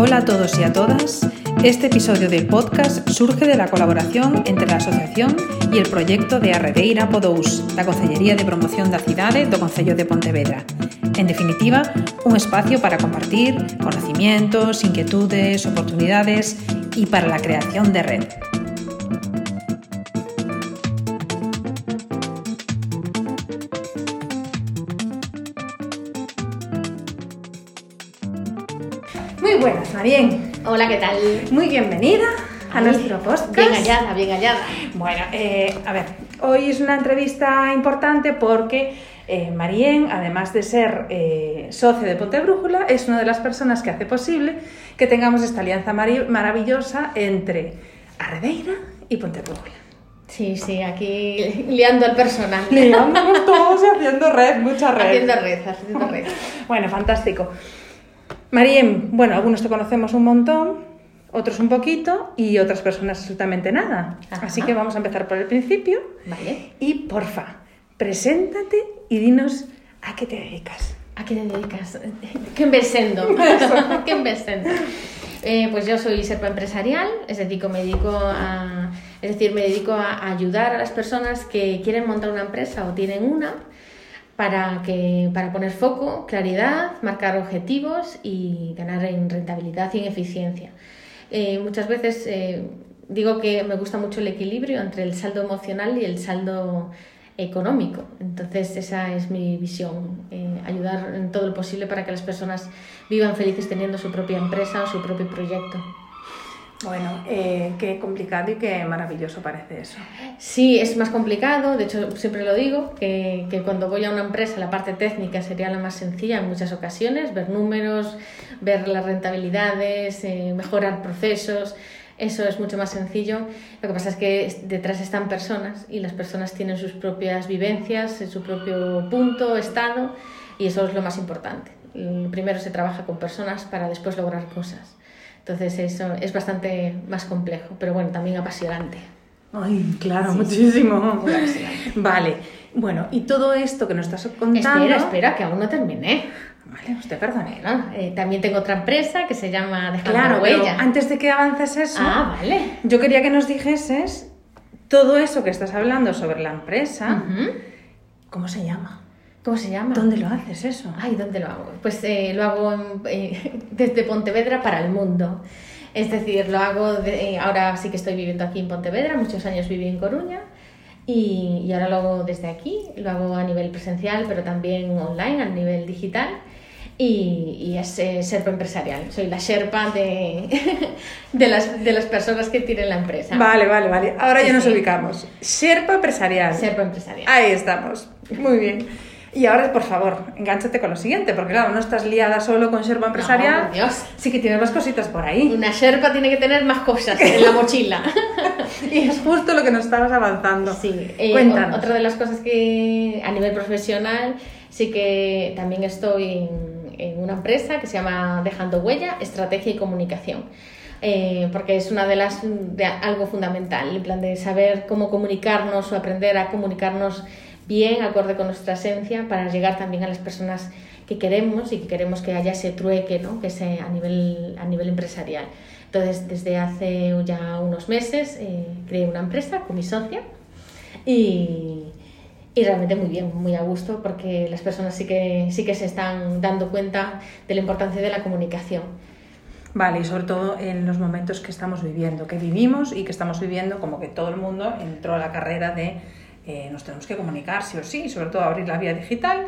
Hola a todos y a todas. Este episodio del podcast surge de la colaboración entre la asociación y el proyecto de Arredeira Podous, la Consellería de Promoción da Cidade do Concello de Pontevedra. En definitiva, un espacio para compartir conocimientos, inquietudes, oportunidades y para la creación de red. Marien. Hola, ¿qué tal? Muy bienvenida a Ay, nuestro podcast. Bien hallada, bien hallada. Bueno, eh, a ver, hoy es una entrevista importante porque eh, Marien, además de ser eh, socio de Ponte Brújula, es una de las personas que hace posible que tengamos esta alianza maravillosa entre Arredeira y Ponte Brújula. Sí, sí, aquí liando al personal. Liándonos todos y haciendo red, mucha red. Haciendo red, haciendo red. Bueno, fantástico. Marien, bueno, algunos te conocemos un montón, otros un poquito y otras personas absolutamente nada. Ajá. Así que vamos a empezar por el principio. Vale. Y porfa, preséntate y dinos a qué te dedicas. ¿A qué te dedicas? ¿Qué embesendo? ¿Qué embesendo? Eh, pues yo soy serpa empresarial, es decir, me dedico a, es decir, me dedico a ayudar a las personas que quieren montar una empresa o tienen una para, que, para poner foco, claridad, marcar objetivos y ganar en rentabilidad y en eficiencia. Eh, muchas veces eh, digo que me gusta mucho el equilibrio entre el saldo emocional y el saldo económico. Entonces esa es mi visión, eh, ayudar en todo lo posible para que las personas vivan felices teniendo su propia empresa o su propio proyecto. Bueno, eh, qué complicado y qué maravilloso parece eso. Sí, es más complicado, de hecho siempre lo digo, que, cuando voy a una empresa la parte técnica sería la más sencilla en muchas ocasiones, ver números, ver las rentabilidades, eh, mejorar procesos, eso es mucho más sencillo. Lo que pasa es que detrás están personas y las personas tienen sus propias vivencias, en su propio punto, estado, y eso es lo más importante. Mm, Primero se trabaja con personas para después lograr cosas. Entonces eso es bastante más complejo, pero bueno, también apasionante. Ay, claro, muchísimo. Vale, bueno, y todo esto que nos estás contando... Espera, espera, que aún no terminé. Vale, usted perdone. Bueno, eh, también tengo otra empresa que se llama Dejando Claro, pero Huella. antes de que avances eso, Ah, vale. yo quería que nos dijeses todo eso que estás hablando sobre la empresa, Ujú. ¿cómo se llama? ¿Cómo se llama? ¿Dónde lo haces eso? Ay, ¿dónde lo hago? Pues eh, lo hago en- eh, desde Pontevedra para el mundo. Es decir, lo hago, de- eh, ahora sí que estoy viviendo aquí en Pontevedra, muchos años viví en Coruña y, y ahora lo hago desde aquí, lo hago a nivel presencial, pero también online, a nivel digital. Y, y es eh, Sherpa empresarial, soy la Sherpa de, de, las, de las personas que tienen la empresa. Vale, vale, vale. Ahora Sí, ya nos sí. ubicamos. Sherpa empresarial. Sherpa empresarial. Ahí estamos. Muy bien. Y ahora, por favor, engánchate con lo siguiente, porque claro, no estás liada solo con Sherpa empresarial. por Dios. Sí que tienes más cositas por ahí. Una Sherpa tiene que tener más cosas en la mochila. Y es justo lo que nos estabas avanzando. Sí, eh, Cuéntanos. otra de las cosas que a nivel profesional sí que también estoy en, en una empresa que se llama Dejando Huella, Estrategia y Comunicación. Eh, porque es una de las de algo fundamental, en plan de saber cómo comunicarnos o aprender a comunicarnos bien, acorde con nuestra esencia, para llegar también a las personas que queremos y que queremos que haya ese trueque, ¿no? que sea a nivel, a nivel empresarial. Entonces, desde hace ya unos meses eh, creé una empresa con mi socia y, y realmente muy bien, muy a gusto, porque las personas sí que, sí que se están dando cuenta de la importancia de la comunicación. Vale, y sobre todo en los momentos que estamos viviendo, que vivimos y que estamos viviendo, como que todo el mundo entró a la carrera de eh, nos tenemos que comunicar sí o sí, sobre todo abrir la vía digital,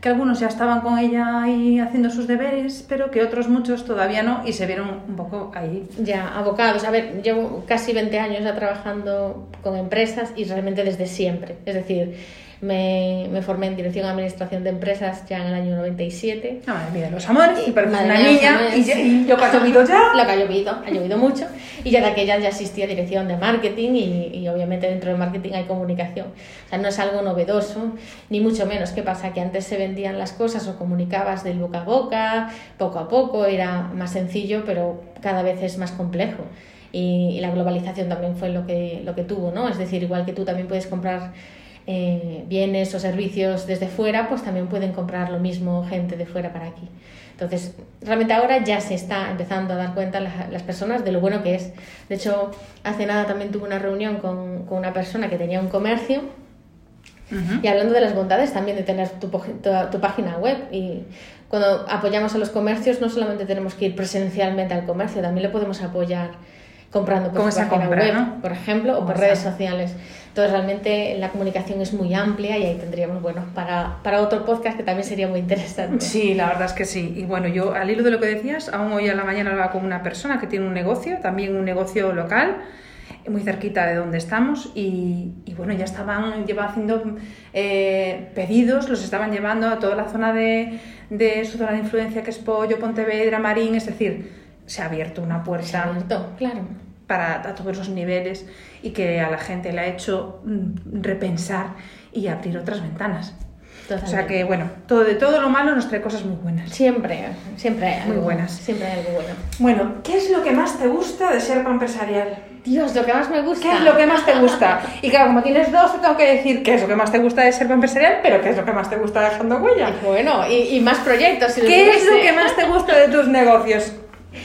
que algunos ya estaban con ella ahí haciendo sus deberes, pero que otros muchos todavía no y se vieron un poco ahí. Ya, abocados. A ver, llevo casi 20 años ya trabajando con empresas y realmente desde siempre. Es decir, me, me formé en Dirección de Administración de Empresas ya en el año 97. No, madre mía, los amores, y Madre una niña, y, ya- y yo cuando he ya... Lo que ha llovido, ha llovido mucho. Y ya de aquella ya existía dirección de marketing y, y obviamente dentro del marketing hay comunicación. O sea, no es algo novedoso, ni mucho menos. ¿Qué pasa? Que antes se vendían las cosas o comunicabas del boca a boca, poco a poco, era más sencillo, pero cada vez es más complejo. Y, y la globalización también fue lo que, lo que tuvo, ¿no? Es decir, igual que tú también puedes comprar eh, bienes o servicios desde fuera, pues también pueden comprar lo mismo gente de fuera para aquí. Entonces, realmente ahora ya se está empezando a dar cuenta las, personas de lo bueno que es. De hecho, hace nada también tuve una reunión con, con una persona que tenía un comercio y hablando de las bondades también de tener tu, tu, página web. Y cuando apoyamos a los comercios, no solamente tenemos que ir presencialmente al comercio, también le podemos apoyar comprando por su página web, por ejemplo, o por redes sociales. Entonces, realmente la comunicación es muy amplia y ahí tendríamos, bueno, para, para otro podcast que también sería muy interesante. Sí, la verdad es que sí. Y bueno, yo al hilo de lo que decías, aún hoy a la mañana hablaba con una persona que tiene un negocio, también un negocio local muy cerquita de donde estamos y, bueno, ya estaban lleva haciendo eh, pedidos, los estaban llevando a toda la zona de, de su zona de influencia que es Pollo, Pontevedra, Marín, es decir, se ha abierto una puerta claro. Para a todos los niveles y que a la gente le ha hecho mm, repensar y abrir otras ventanas. O sea que, bueno, todo, de todo lo malo nos trae cosas muy buenas. Siempre, siempre hay algo, muy buenas. Siempre hay algo bueno. Bueno, ¿qué es lo que más te gusta de ser empresarial? Dios, lo que más me gusta. ¿Qué es lo que más te gusta? Y claro, como tienes dos, te tengo que decir qué es lo que más te gusta de ser empresarial, pero qué es lo que más te gusta dejando huella. Y bueno, y, más proyectos. ¿Qué es lo que más te gusta de tus negocios?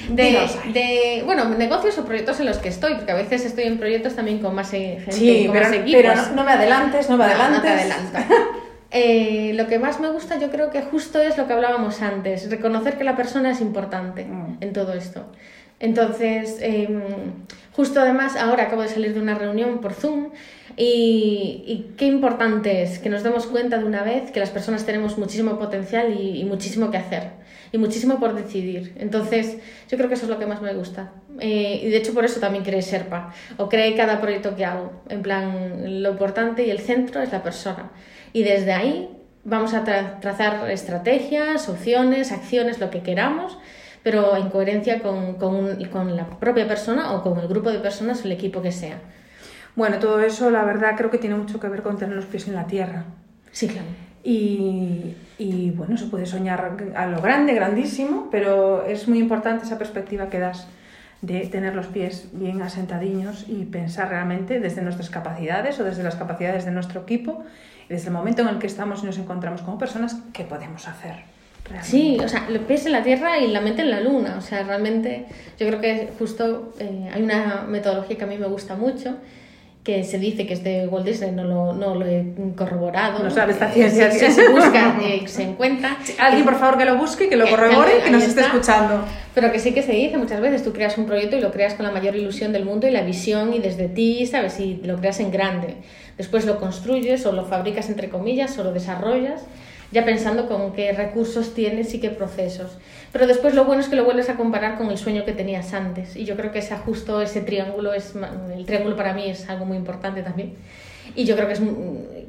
De, de, bueno, negocios o proyectos en los que estoy, porque a veces estoy en proyectos también con más gente, sí, con pero, más equipos. Pero no, me adelantes, no me adelantes. No, te adelanto. Eh, lo que más me gusta yo creo que justo es lo que hablábamos antes, reconocer que la persona es importante mm. en todo esto. Entonces, em, justo además, ahora acabo de salir de una reunión por Zoom y, qué importante es que nos demos cuenta de una vez que las personas tenemos muchísimo potencial y, muchísimo que hacer y muchísimo por decidir. Entonces, yo creo que eso es lo que más me gusta. Eh, y de hecho por eso también creé Serpa o creé cada proyecto que hago. En plan, lo importante y el centro es la persona. Y desde ahí vamos a trazar estrategias, opciones, acciones, lo que queramos, pero en coherencia con, con, la propia persona o con el grupo de personas o el equipo que sea. Bueno, todo eso la verdad creo que tiene mucho que ver con tener los pies en la tierra. Sí, claro. Y, y, bueno, se puede soñar a lo grande, grandísimo, pero es muy importante esa perspectiva que das de tener los pies bien asentadiños y pensar realmente desde nuestras capacidades o desde las capacidades de nuestro equipo desde el momento en el que estamos y nos encontramos como personas, ¿qué podemos hacer? Sí, o sea, los pies en la tierra y la mente en la luna. O sea, realmente yo creo que justo eh, hay una metodología que a mí me gusta mucho que se dice que es de Walt Disney, no lo, no lo he corroborado. No sabe esta ciencia. Se, se, busca, y se encuentra. alguien, por favor, que lo busque, que lo corrobore, que nos esté escuchando. Pero que sí que se dice muchas veces, tú creas un proyecto y lo creas con la mayor ilusión del mundo y la visión y desde ti, ¿sabes? Y lo creas en grande. Después lo construyes o lo fabricas, entre comillas, o lo desarrollas ya pensando con qué recursos tienes y qué procesos. Pero después lo bueno es que lo vuelves a comparar con el sueño que tenías antes. Y yo creo que ese justo ese triángulo, es, el triángulo para mí es algo muy importante también. Y yo creo que es,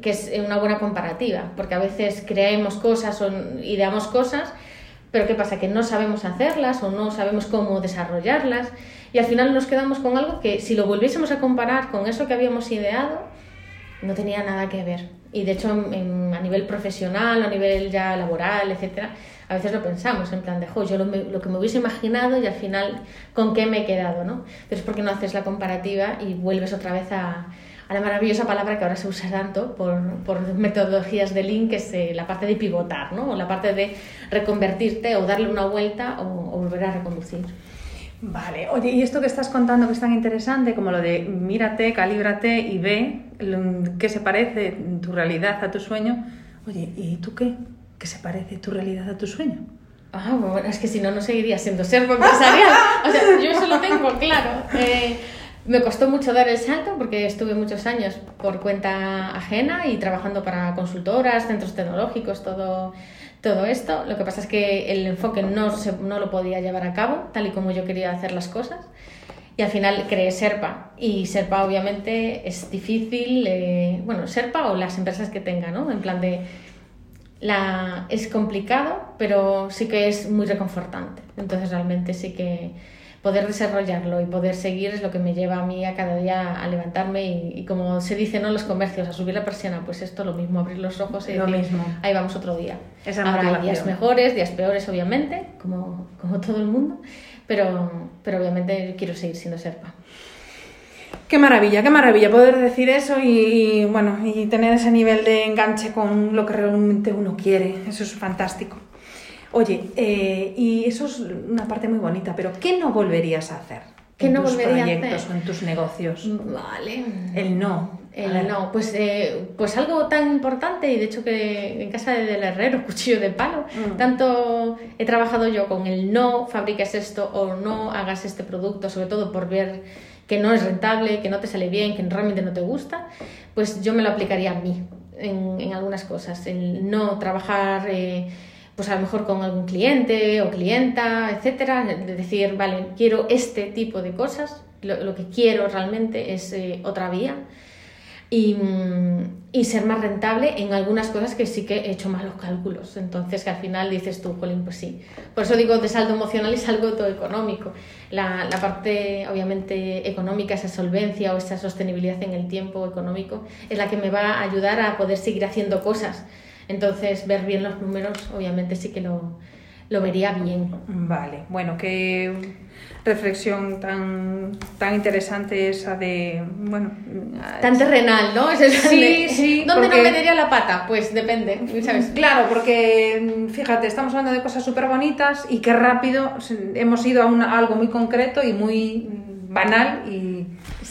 que es una buena comparativa, porque a veces creemos cosas o ideamos cosas, pero ¿qué pasa? Que no sabemos hacerlas o no sabemos cómo desarrollarlas y al final nos quedamos con algo que si lo volviésemos a comparar con eso que habíamos ideado, no tenía nada que ver. Y de hecho, a nivel profesional, a nivel ya laboral, etcétera, a veces lo pensamos, en plan de, jo, yo lo, que me hubiese imaginado y al final, ¿con qué me he quedado? ¿no? Pero porque no haces la comparativa y vuelves otra vez a, a la maravillosa palabra que ahora se usa tanto por, por metodologías de Lean, que es eh, la parte de pivotar, ¿no? O la parte de reconvertirte o darle una vuelta o, o volver a reconducir. Vale, oye, y esto que estás contando que es tan interesante, como lo de mírate, calíbrate y ve qué se parece tu realidad a tu sueño, oye, ¿y tú qué? ¿Qué se parece tu realidad a tu sueño? Ah, bueno, es que si no, no seguiría siendo ser empresarial. O sea, yo eso lo tengo claro. Eh, me costó mucho dar el salto porque estuve muchos años por cuenta ajena y trabajando para consultoras, centros tecnológicos, todo todo esto. Lo que pasa es que el enfoque no, no lo podía llevar a cabo tal y como yo quería hacer las cosas. Y al final creé Serpa. Y Serpa obviamente es difícil, eh, bueno, Serpa o las empresas que tenga, ¿no? En plan de... La, es complicado, pero sí que es muy reconfortante. Entonces realmente sí que poder desarrollarlo y poder seguir es lo que me lleva a mí a cada día a levantarme y, como se dice ¿no? en los comercios, a subir la persiana, pues esto lo mismo, abrir los ojos y lo mismo. ahí vamos otro día. Habrá días mejores, días peores obviamente, como, como todo el mundo, pero, pero obviamente quiero seguir siendo Serpa. Qué maravilla, qué maravilla poder decir eso y, y, bueno, y tener ese nivel de enganche con lo que realmente uno quiere. Eso es fantástico. Oye, eh, y eso es una parte muy bonita, pero ¿qué no volverías a hacer? ¿Qué en no tus volvería a proyectos hacer? o en tus negocios? Vale. El no. El no, pues, eh, pues algo tan importante y de hecho que en casa del herrero, cuchillo de palo, Mm. tanto he trabajado yo con el no fabriques esto o no hagas este producto, sobre todo por ver que no es rentable, que no te sale bien, que realmente no te gusta, pues yo me lo aplicaría a mí en, en algunas cosas. El no trabajar eh, pues a lo mejor con algún cliente o clienta, etcétera, de decir, vale, quiero este tipo de cosas, lo, lo que quiero realmente es eh, otra vía y, mm, y ser más rentable en algunas cosas que sí que he hecho malos cálculos. Entonces, que al final dices tú, Jolín, pues sí. Por eso digo de saldo emocional y saldo todo económico. La, la parte, obviamente, económica, esa solvencia o esa sostenibilidad en el tiempo económico, es la que me va a ayudar a poder seguir haciendo cosas. Entonces, ver bien los números, obviamente, sí que lo, lo vería bien. Vale, bueno, qué reflexión tan, tan interesante esa de, bueno... Tan terrenal, ¿no? Es el Sí, de- sí, ¿Dónde porque- no metería la pata? Pues depende, ¿sabes? Claro, porque fíjate, estamos hablando de cosas súper bonitas y qué rápido hemos ido a, una- a algo muy concreto y muy banal y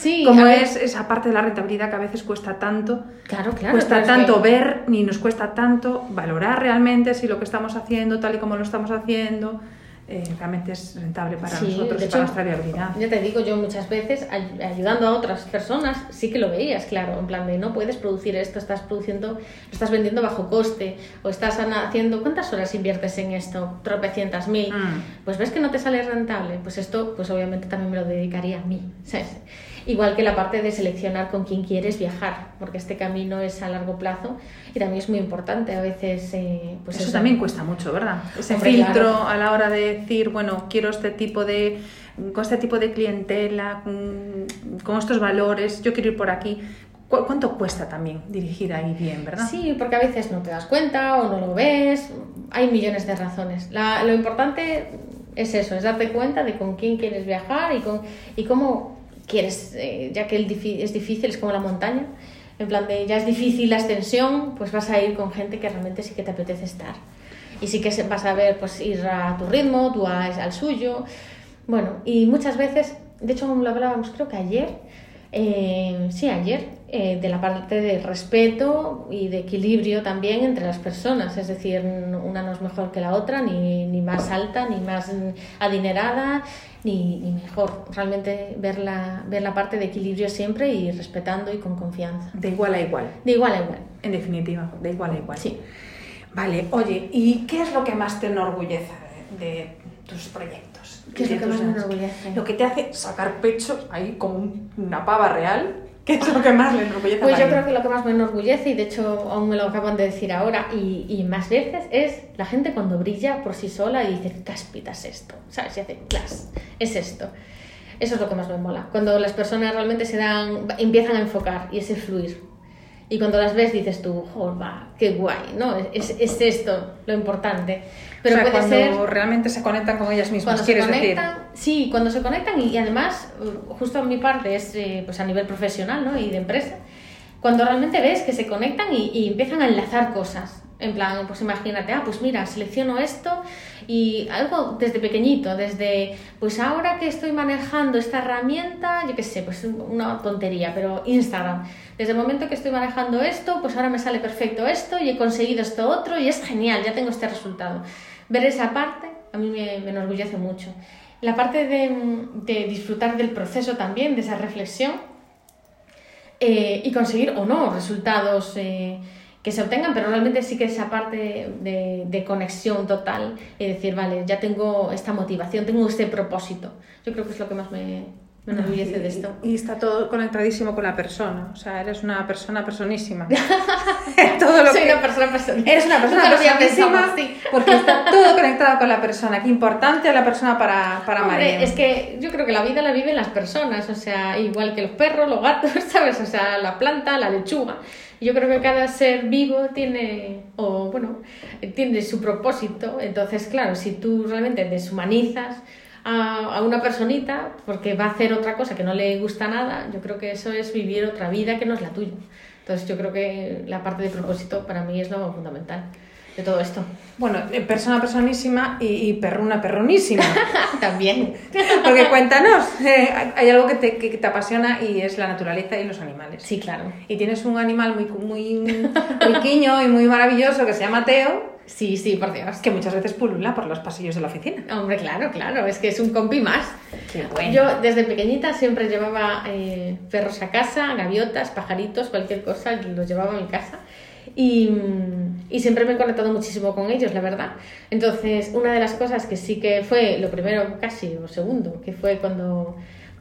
Sí, como ver- es esa parte de la rentabilidad que a veces cuesta tanto, Claro, claro. cuesta tanto que- ver ni nos cuesta tanto valorar realmente si lo que estamos haciendo tal y como lo estamos haciendo eh, realmente es rentable para Sí, nosotros y para nuestra viabilidad. Ya te digo, yo muchas veces ay- ayudando a otras personas sí que lo veías, claro, en plan de no puedes producir esto, estás produciendo, lo estás vendiendo bajo coste o estás haciendo, ¿cuántas horas inviertes en esto? Tropecientas mil. Mm. Pues ves que no te sale rentable, pues esto pues obviamente también me lo dedicaría a mí, ¿sabes? Igual que la parte de seleccionar con quién quieres viajar, porque este camino es a largo plazo y también es muy importante a veces eh, pues eso eso. también cuesta mucho, ¿verdad? Ese Hombre, filtro claro. a la hora de decir, bueno, quiero este tipo de, con este tipo de clientela, con, estos valores, yo quiero ir por aquí. ¿Cu- ¿Cuánto cuesta también dirigir ahí bien, verdad? Sí, porque a veces no te das cuenta o no lo ves. Hay millones de razones. La- lo importante es eso, es darte cuenta de con quién quieres viajar y, con, y cómo quieres, eh, ya que es difícil, es como la montaña. En plan de ya es difícil la ascensión, pues vas a ir con gente que realmente sí que te apetece estar. Y sí que vas a ver, pues ir a tu ritmo, tú a- al suyo. Bueno, y muchas veces, de hecho lo hablábamos creo que ayer, eh, sí, ayer, eh, de la parte de respeto y de equilibrio también entre las personas. Es decir, una no es mejor que la otra, ni, ni más alta, ni más adinerada, ni, ni mejor. Realmente ver la, ver la parte de equilibrio siempre y respetando y con confianza. De igual a igual, De igual a igual. en definitiva, de igual a igual. Sí. Vale, oye, ¿y qué es lo que más te enorgullece de, tus proyectos? ¿Qué es lo que más me enorgullece? Lo que te hace sacar pecho ahí como un- una pava real, ¿qué es lo que más le enorgullece a Pues yo creo que lo que más me enorgullece, y de hecho aún me lo acaban de decir ahora, y, y más veces, es la gente cuando brilla por sí sola y dice, cáspitas esto, ¿sabes? Y hace, clas, es esto. Eso es lo que más me mola. Cuando las personas realmente se dan, empiezan a enfocar y ese fluir. Y cuando las ves dices tú, oh, va, qué guay, ¿no? Es, es esto lo importante. Pero o sea, puede cuando ser realmente se conectan con ellas mismas, cuando se quieres decir. conectan, sí, cuando se conectan y, y además, uh, justo a mi parte es eh, pues a nivel profesional ¿no? y de empresa, cuando realmente ves que se conectan y, y empiezan a enlazar cosas. En plan, pues imagínate, ah, pues mira, selecciono esto y algo desde pequeñito, desde, pues ahora que estoy manejando esta herramienta, yo qué sé, pues una tontería, pero Instagram. Desde el momento que estoy manejando esto, pues ahora me sale perfecto esto y he conseguido esto otro y es genial, ya tengo este resultado. Ver esa parte a mí me, me enorgullece mucho. La parte de, de disfrutar del proceso también, de esa reflexión, eh, y conseguir o no resultados eh, que se obtengan, pero realmente sí que esa parte de, de conexión total y decir, vale, ya tengo esta motivación, tengo este propósito. Yo creo que es lo que más me, me enorgullece de esto. Y, y está todo conectadísimo con la persona. O sea, eres una persona personísima. todo lo Soy que- una persona personal. Eres una persona personísima sí. porque está todo conectado con la persona. Qué importante es la persona para, para Hombre, María. es que yo creo que la vida la viven las personas, o sea, igual que los perros, los gatos, ¿sabes? O sea, la planta, la lechuga. Yo creo que cada ser vivo tiene, o bueno, tiene su propósito. Entonces, claro, si tú realmente deshumanizas a, a, una personita porque va a hacer otra cosa que no le gusta nada, yo creo que eso es vivir otra vida que no es la tuya. Entonces yo creo que la parte de propósito para mí es lo fundamental de todo esto. Bueno, eh, persona personísima y, y perruna perronísima. También. Porque cuéntanos, eh, hay algo que te, que te apasiona y es la naturaleza y los animales. Sí, claro. Y tienes un animal muy, muy, muy quiño y muy maravilloso que se llama Teo. Sí, sí, por Dios. Que muchas veces pulula por los pasillos de la oficina. Hombre, claro, claro, es que es un compi más. Qué bueno. Yo desde pequeñita siempre llevaba eh, perros a casa, gaviotas, pajaritos, cualquier cosa, los llevaba a mi casa. Y, y, siempre me he conectado muchísimo con ellos, la verdad. Entonces, una de las cosas que sí que fue lo primero, casi, o segundo, que fue cuando...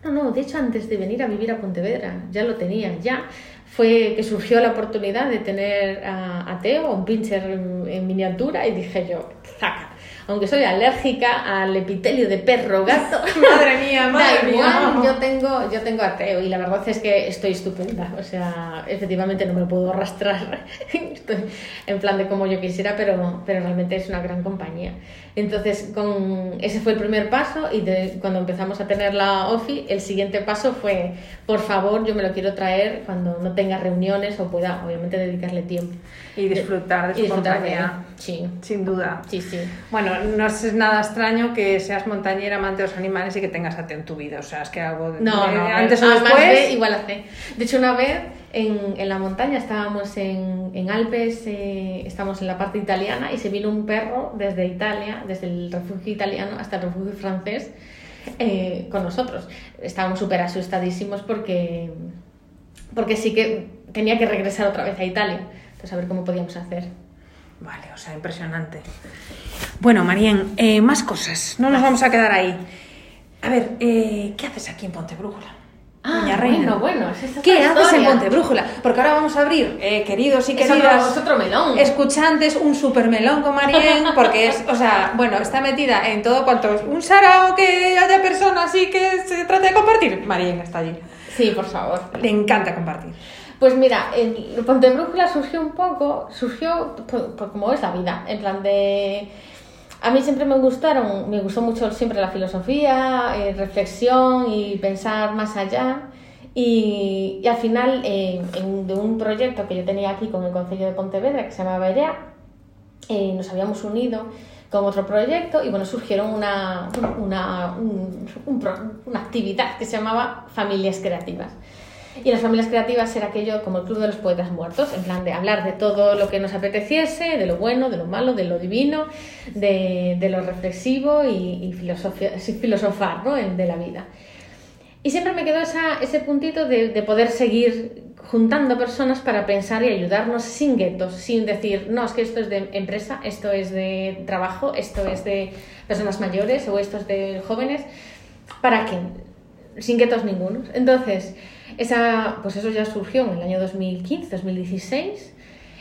No, no, de hecho antes de venir a vivir a Pontevedra, ya lo tenía, ya, fue que surgió la oportunidad de tener a, Teo, un pincher en, en miniatura, y dije yo, zaca, aunque soy alérgica al epitelio de perro gato. madre mía, madre da mía. igual, yo tengo, yo tengo ateo y la verdad es que estoy estupenda. O sea, efectivamente no me puedo arrastrar. estoy en plan de como yo quisiera, pero, pero realmente es una gran compañía. Entonces, con, ese fue el primer paso y de, cuando empezamos a tener la OFI, el siguiente paso fue, por favor, yo me lo quiero traer cuando no tenga reuniones o pueda, obviamente, dedicarle tiempo. Y disfrutar de su y disfrutar compañía. de. Sí. Sin duda. Sí, sí. Bueno, no es nada extraño que seas montañera, amante de los animales y que tengas ateo en tu vida. O sea, es que algo de, No, no, antes o después. B igual a C. De hecho, una vez en, en la montaña estábamos en, en Alpes, eh, estábamos en la parte italiana y se vino un perro desde Italia, desde el refugio italiano hasta el refugio francés, eh, con nosotros. Estábamos súper asustadísimos porque, porque sí que tenía que regresar otra vez a Italia. Entonces, a ver cómo podíamos hacer. Vale, o sea, impresionante. Bueno, Marien, eh, más cosas. No nos vamos a quedar ahí. A ver, eh, ¿qué haces aquí en Pontebrújula? Doña Reina. Ah, bueno, bueno, es ¿Qué haces en. Pontebrújula? Porque ahora vamos a abrir, eh, queridos y queridas es otro melón. escuchantes, un super melón con Marien, porque es, o sea, bueno, está metida en todo cuanto es un sarao que haya personas y que se trate de compartir. Marien está allí. Sí, por favor. Le encanta compartir. Pues mira, el Ponte Brújula surgió un poco, surgió por, por como es la vida, en plan de... A mí siempre me gustaron, me gustó mucho siempre la filosofía, eh, reflexión y pensar más allá. Y, al final, en- de un proyecto que yo tenía aquí con el Concello de Pontevedra, que se llamaba EREA, eh, nos habíamos unido con otro proyecto y bueno, surgieron una, una, una actividad que se llamaba Familias Creativas. Y las familias creativas era aquello como el Club de los Poetas Muertos, en plan de hablar de todo lo que nos apeteciese, de lo bueno, de lo malo, de lo divino, de, de lo reflexivo y, y filosofar ¿no? de la vida. Y siempre me quedó esa, ese puntito de, de poder seguir juntando personas para pensar y ayudarnos sin guetos, sin decir, no, es que esto es de empresa, esto es de trabajo, esto es de personas mayores o esto es de jóvenes. ¿Para qué? Sin guetos ningunos. Entonces, esa, pues eso ya surgió en el año 2015, 2016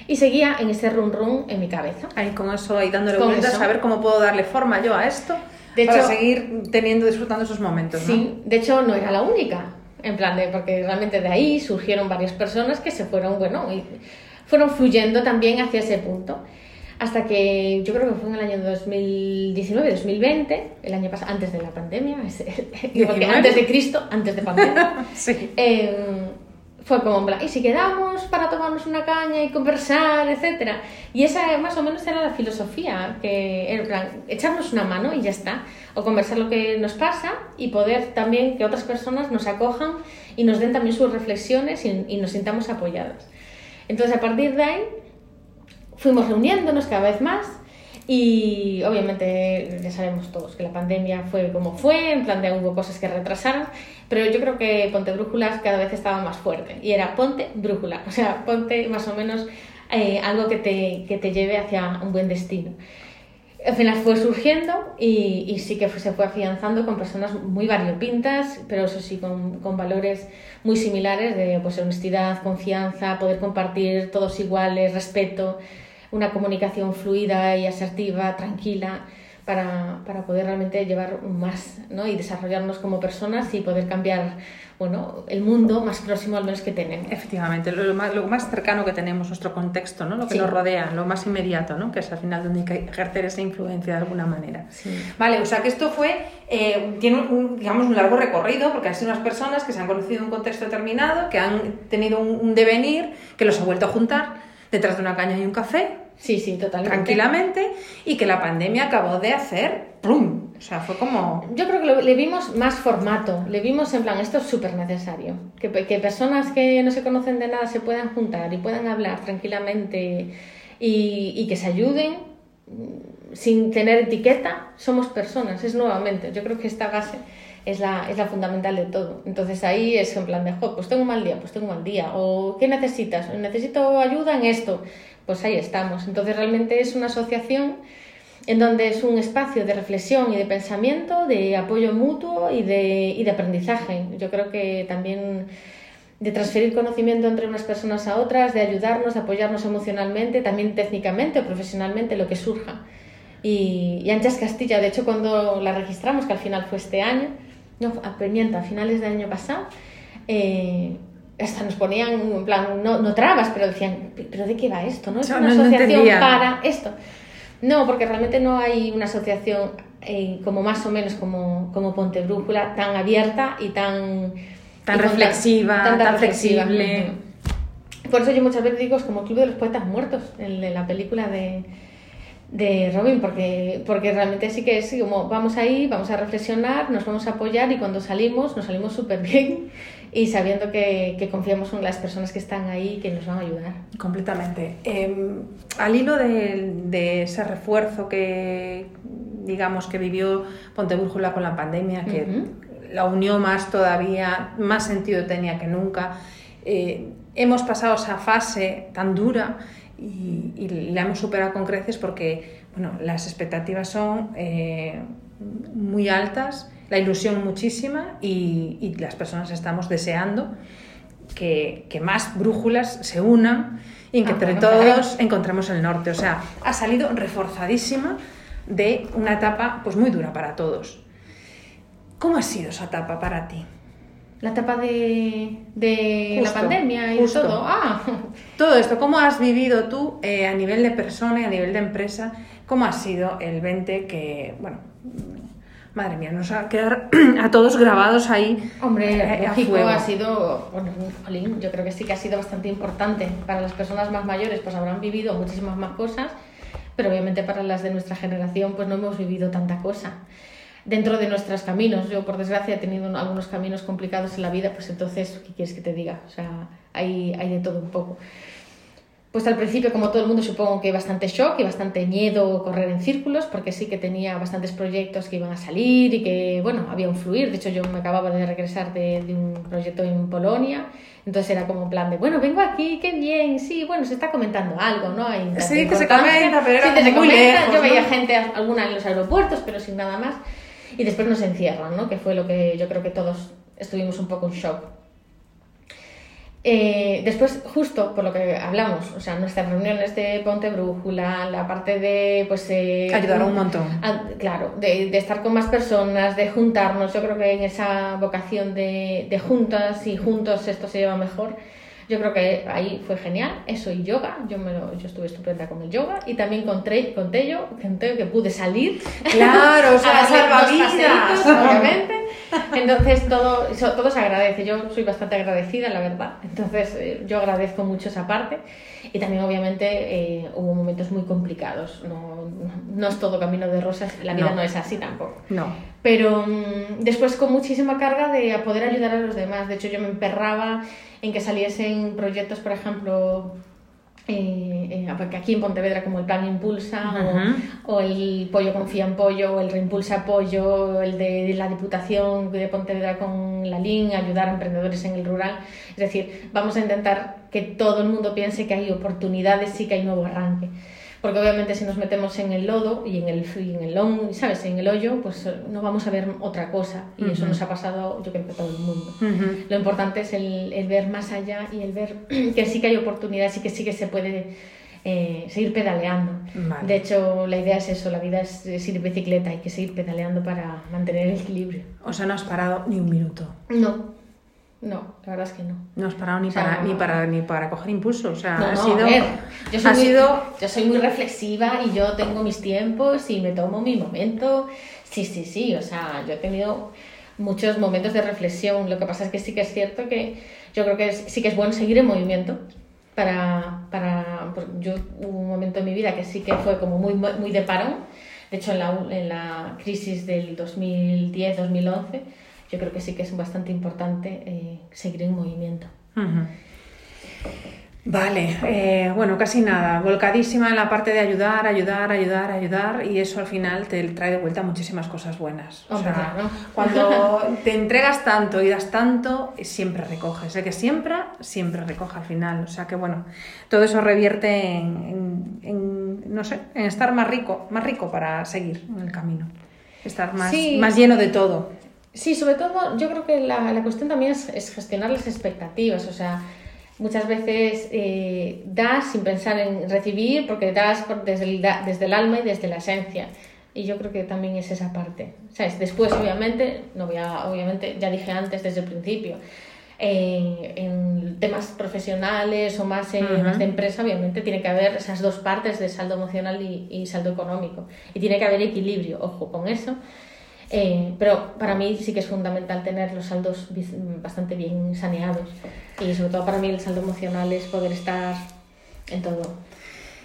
y seguía en ese run run en mi cabeza. Ahí con eso, ahí dándole Con vueltas, eso. a ver cómo puedo darle forma yo a esto. De para hecho- seguir teniendo, disfrutando esos momentos, ¿no? Sí, de hecho no era la única, en plan de, porque realmente de ahí surgieron varias personas que se fueron, bueno, y fueron fluyendo también hacia ese punto. Hasta que yo creo que fue en el año 2019, 2020, el año pasado, antes de la pandemia, porque 19. antes de Cristo, antes de pandemia. Sí. Eh, fue como en plan, ¿y si quedamos para tomarnos una caña y conversar, etcétera? Y esa más o menos era la filosofía, que era en plan, echarnos una mano y ya está, o conversar lo que nos pasa y poder también que otras personas nos acojan y nos den también sus reflexiones y, y nos sintamos apoyadas. Entonces, a partir de ahí, fuimos reuniéndonos cada vez más y obviamente ya sabemos todos que la pandemia fue como fue, en plan de hubo cosas que retrasaron, pero yo creo que Ponte Brújulas cada vez estaba más fuerte y era Ponte Brújula, o sea, ponte más o menos eh, algo que te, que te lleve hacia un buen destino. Al final fue surgiendo y, y sí que fue- se fue afianzando con personas muy variopintas, pero eso sí, con, con valores muy similares de pues, honestidad, confianza, poder compartir todos iguales, respeto, una comunicación fluida y asertiva, tranquila, para, para poder realmente llevar más ¿no? y desarrollarnos como personas y poder cambiar bueno, el mundo más próximo al menos que tenemos. Efectivamente, lo más, lo más cercano que tenemos, nuestro contexto, ¿no? lo que nos rodea, lo más inmediato, ¿no? que es al final donde hay que ejercer esa influencia de alguna manera. Vale, o sea que esto fue, eh, tiene un, digamos, un largo recorrido, porque han sido unas personas que se han conocido en un contexto determinado, que han tenido un, un devenir, que los ha vuelto a juntar detrás de una caña y un café, Sí, sí, totalmente. Tranquilamente, y que la pandemia acabó de hacer ¡prum! O sea, fue como... Yo creo que le vimos más formato, le vimos en plan, esto es súper necesario, que, que, personas que no se conocen de nada se puedan juntar y puedan hablar tranquilamente y, y que se ayuden mm, sin tener etiqueta, somos personas, es nuevamente, yo creo que esta base es la, es la fundamental de todo. Entonces ahí es en plan de, pues tengo un mal día, pues tengo un mal día, o ¿qué necesitas? Necesito ayuda en esto pues ahí estamos. Entonces realmente es una asociación en donde es un espacio de reflexión y de pensamiento, de apoyo mutuo y de, aprendizaje. Yo creo que también de transferir conocimiento entre unas personas a otras, de ayudarnos, de apoyarnos emocionalmente, también técnicamente o profesionalmente, lo que surja. Y, y Anchas Castilla, de hecho, cuando la registramos, que al final fue este año, no, a, a finales del año pasado, eh, hasta nos ponían, en plan, no, no trabas, pero decían, ¿pero de qué va esto? ¿No es una asociación para esto? No, porque realmente no hay una asociación eh, como más o menos como, como Ponte Brújula tan abierta y tan... Tan reflexiva, tan, flexible. Por eso yo muchas veces digo, es como Club de los Poetas Muertos, el de la película de, de Robin, porque, porque realmente sí que es como vamos ahí, vamos a reflexionar, nos vamos a apoyar y cuando salimos, nos salimos súper bien y sabiendo que, que, confiamos en las personas que están ahí que nos van a ayudar. Completamente. Em, al hilo de, de, ese refuerzo que, digamos, que vivió Pontebrújula con la pandemia, que la unió más todavía, más sentido tenía que nunca, eh, hemos pasado esa fase tan dura y, y, la hemos superado con creces porque bueno, las expectativas son eh, muy altas la ilusión muchísima y, y las personas estamos deseando que, que, más brújulas se unan y que ah, entre todos encontremos el norte. O sea, ha salido reforzadísima de una etapa pues muy dura para todos. ¿Cómo ha sido esa etapa para ti? La etapa de, de la pandemia y todo. Ah. Todo esto, ¿cómo has vivido tú eh, a nivel de persona y a nivel de empresa? ¿Cómo ha sido el 20 que, bueno, madre mía, nos va a quedar a todos grabados ahí. Hombre, eh, ha sido, bueno, yo creo que sí que ha sido bastante importante. Para las personas más mayores, pues habrán vivido muchísimas más cosas, pero obviamente para las de nuestra generación, pues no hemos vivido tanta cosa. Dentro de nuestros caminos, yo por desgracia he tenido algunos caminos complicados en la vida, pues entonces, ¿qué quieres que te diga? O sea, hay, hay de todo un poco pues al principio, como todo el mundo, supongo que bastante shock y bastante miedo correr en círculos, porque sí que tenía bastantes proyectos que iban a salir y que, bueno, había un fluir. De hecho, yo me acababa de regresar de, de un proyecto en Polonia, entonces era como un plan de, bueno, vengo aquí, qué bien, sí, bueno, se está comentando algo, ¿no? Hay sí, que se comenta, pero era sí, muy lejos, Yo veía gente, alguna en los aeropuertos, pero sin nada más. Y después nos encierran, ¿no? Que fue lo que yo creo que todos estuvimos un poco en shock. Eh, después, justo por lo que hablamos, o sea, nuestras reuniones de Ponte Brújula, la parte de, pues... Eh, Ayudaron un montón. claro, de, de, estar con más personas, de juntarnos, yo creo que en esa vocación de, de juntas y juntos esto se lleva mejor. Yo creo que ahí fue genial, eso y yoga, yo, me lo, yo estuve estupenda con el yoga y también con, tre, con Tello, que pude salir. Claro, o sea, salvavidas, obviamente. Entonces todo, todo se agradece, yo soy bastante agradecida, la verdad. Entonces eh, yo agradezco mucho esa parte y también obviamente eh, hubo momentos muy complicados, no, no, es todo camino de rosas, la vida no, es así tampoco. No. Pero mm, después con muchísima carga de poder ayudar a los demás, de hecho yo me emperraba en que saliesen proyectos, por ejemplo, eh, eh, porque aquí en Pontevedra como el Plan Impulsa o, el Pollo Confía en Pollo o el Reimpulsa Pollo o el de, la Diputación de Pontevedra con la LIN, ayudar a emprendedores en el rural. Es decir, vamos a intentar que todo el mundo piense que hay oportunidades y que hay nuevo arranque porque obviamente si nos metemos en el lodo y en el, en el long, ¿sabes? En el hoyo, pues eh, no vamos a ver otra cosa y eso nos ha pasado yo creo que a todo el mundo. Lo importante es el, el, ver más allá y el ver que sí que hay oportunidades y que sí que se puede eh, seguir pedaleando. Vale. De hecho, la idea es eso, la vida es, es ir bicicleta, hay que seguir pedaleando para mantener el equilibrio. O sea, no has parado ni un minuto. No, no, la verdad es que no. No has parado ni, O sea, para, no. ni, para, ni para coger impulso. O sea, No, ha no, sido. a ver, yo soy, ha muy, sido yo soy muy reflexiva y yo tengo mis tiempos y me tomo mi momento. Sí, sí, sí, o sea, yo he tenido muchos momentos de reflexión. Lo que pasa es que sí que es cierto que yo creo que es- sí que es bueno seguir en movimiento. Para, para, pues yo hubo un momento en mi vida que sí que fue como muy, muy de parón. De hecho, en la, en la crisis del 2010-2011, yo creo que sí que es bastante importante eh, seguir en movimiento. Vale, eh, bueno, casi nada. Volcadísima en la parte de ayudar, ayudar, ayudar, ayudar, y eso al final te trae de vuelta muchísimas cosas buenas. O Hombre, sea, claro. cuando te entregas tanto y das tanto, siempre recoges. El que siembra, siempre recoge al final. O sea que bueno, todo eso revierte en, en- en, no sé, en estar más rico, más rico para seguir en el camino. Estar más, Sí. más lleno de todo. Sí, sobre todo yo creo que la, la cuestión también es, es gestionar las expectativas, o sea, muchas veces eh, das sin pensar en recibir porque das por- desde, el, da- desde el alma y desde la esencia. Y yo creo que también es esa parte. ¿Sabes? Después, obviamente, no voy a, obviamente, ya dije antes desde el principio, eh, en temas profesionales o más, más de empresa, obviamente tiene que haber esas dos partes de saldo emocional y, y saldo económico. Y tiene que haber equilibrio, ojo con eso. Eh, pero para mí sí que es fundamental tener los saldos bastante bien saneados. Y sobre todo para mí el saldo emocional es poder estar en todo.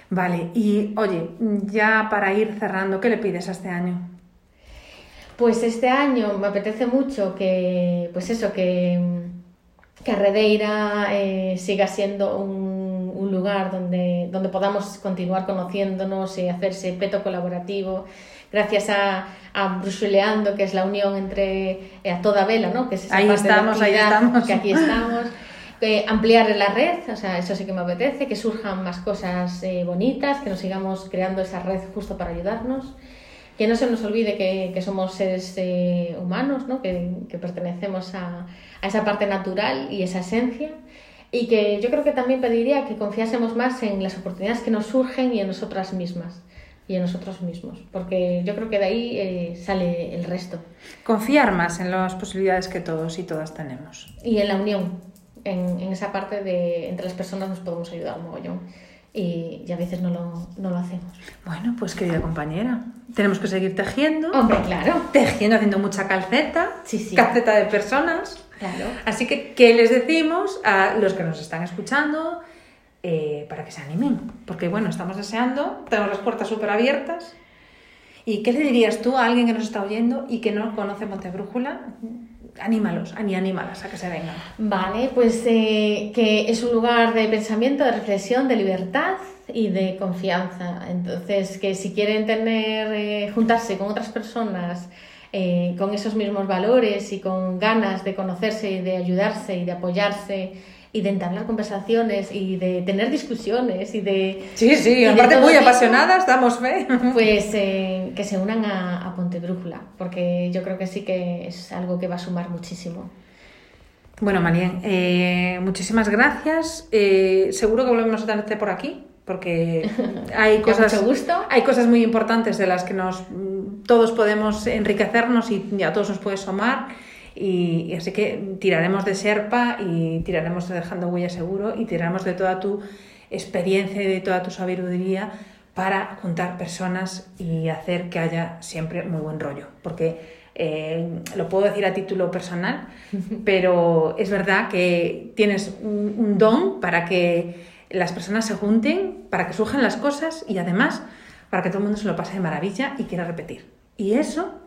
Vale, y oye, ya para ir cerrando, ¿qué le pides a este año? Pues este año me apetece mucho que, pues eso, que, que Redeira eh, siga siendo un, un lugar donde, donde podamos continuar conociéndonos y hacerse peto colaborativo. Gracias a, a Brusuleando, que es la unión entre eh, a toda vela, ¿no? Que es esa Ahí parte de estamos, ahí actividad estamos. Que aquí estamos. Eh, ampliar la red, o sea, eso sí que me apetece, que surjan más cosas eh, bonitas, que nos sigamos creando esa red justo para ayudarnos que no se nos olvide que, que somos seres eh, humanos, ¿no? que, que pertenecemos a, a esa parte natural y esa esencia. Y que yo creo que también pediría que confiásemos más en las oportunidades que nos surgen y en nosotras mismas y en nosotros mismos, porque yo creo que de ahí eh, sale el resto. Confiar más en las posibilidades que todos y todas tenemos. Y en la unión, en, en esa parte de entre las personas nos podemos ayudar mogollón. Y, y a veces no lo, no lo hacemos. Bueno, pues querida compañera, tenemos que seguir tejiendo, Hombre, claro. tejiendo, haciendo mucha calceta, Sí, sí. calceta de personas. Claro. Así que, ¿qué les decimos a los que nos están escuchando eh, para que se animen? Porque, bueno, estamos deseando, tenemos las puertas súper abiertas. ¿Y qué le dirías tú a alguien que nos está oyendo y que no conoce Montebrújula? Anímalos, ani- anímalas a que se vengan. Vale, pues eh, que es un lugar de pensamiento, de reflexión, de libertad y de confianza. Entonces, que si quieren tener, eh, juntarse con otras personas con esos mismos valores y con ganas de conocerse y de ayudarse y de apoyarse y de entablar conversaciones y de tener discusiones y de... Sí, sí, aparte muy apasionadas, damos fe. Pues eh, que se unan a, a Ponte Brújula, porque yo creo que sí que es algo que va a sumar muchísimo. Bueno, Marien, eh, muchísimas gracias. Eh, seguro que volvemos a tenerte por aquí, porque hay cosas, mucho gusto. hay cosas muy importantes de las que nos todos podemos enriquecernos y a todos nos puede sumar. Y, y así que tiraremos de Serpa y tiraremos de Dejando Huella Seguro y tiraremos de toda tu experiencia y de toda tu sabiduría para juntar personas y hacer que haya siempre muy buen rollo. Porque eh, lo puedo decir a título personal, pero es verdad que tienes un, un don para que las personas se junten, para que surjan las cosas y además para que todo el mundo se lo pase de maravilla y quiera repetir. Y eso,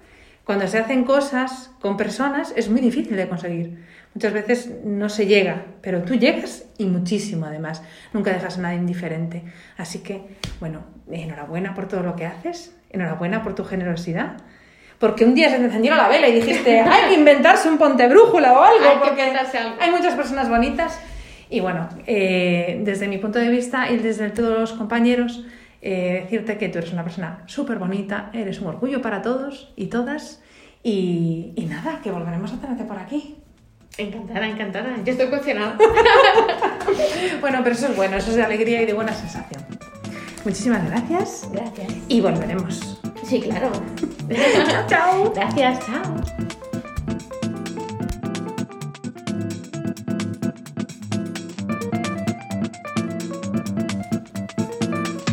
cuando se hacen cosas con personas, es muy difícil de conseguir. Muchas veces no se llega, pero tú llegas y muchísimo además. Nunca dejas a nadie indiferente. Así que, bueno, enhorabuena por todo lo que haces, enhorabuena por tu generosidad. Porque un día se te encendió la vela y dijiste, hay que inventarse un ponte brújula o algo, Hay que porque algo. hay muchas personas bonitas. Y bueno, eh, desde mi punto de vista y desde todos los compañeros, eh, decirte que tú eres una persona súper bonita, eres un orgullo para todos y todas. Y, y nada, que volveremos a tenerte por aquí. Encantada, encantada. Yo estoy emocionada. Bueno, pero eso es bueno, eso es de alegría y de buena sensación. muchísimas gracias. Gracias. Y volveremos. Sí, claro. chao. Gracias, chao.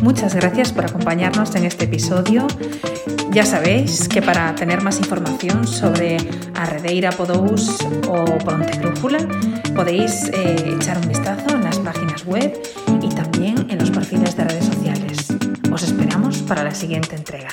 Muchas gracias por acompañarnos en este episodio. Ya sabéis que para tener más información sobre Arredeira Podous o Brújula podéis eh, echar un vistazo en las páginas web y también en los perfiles de redes sociales. Os esperamos para la siguiente entrega.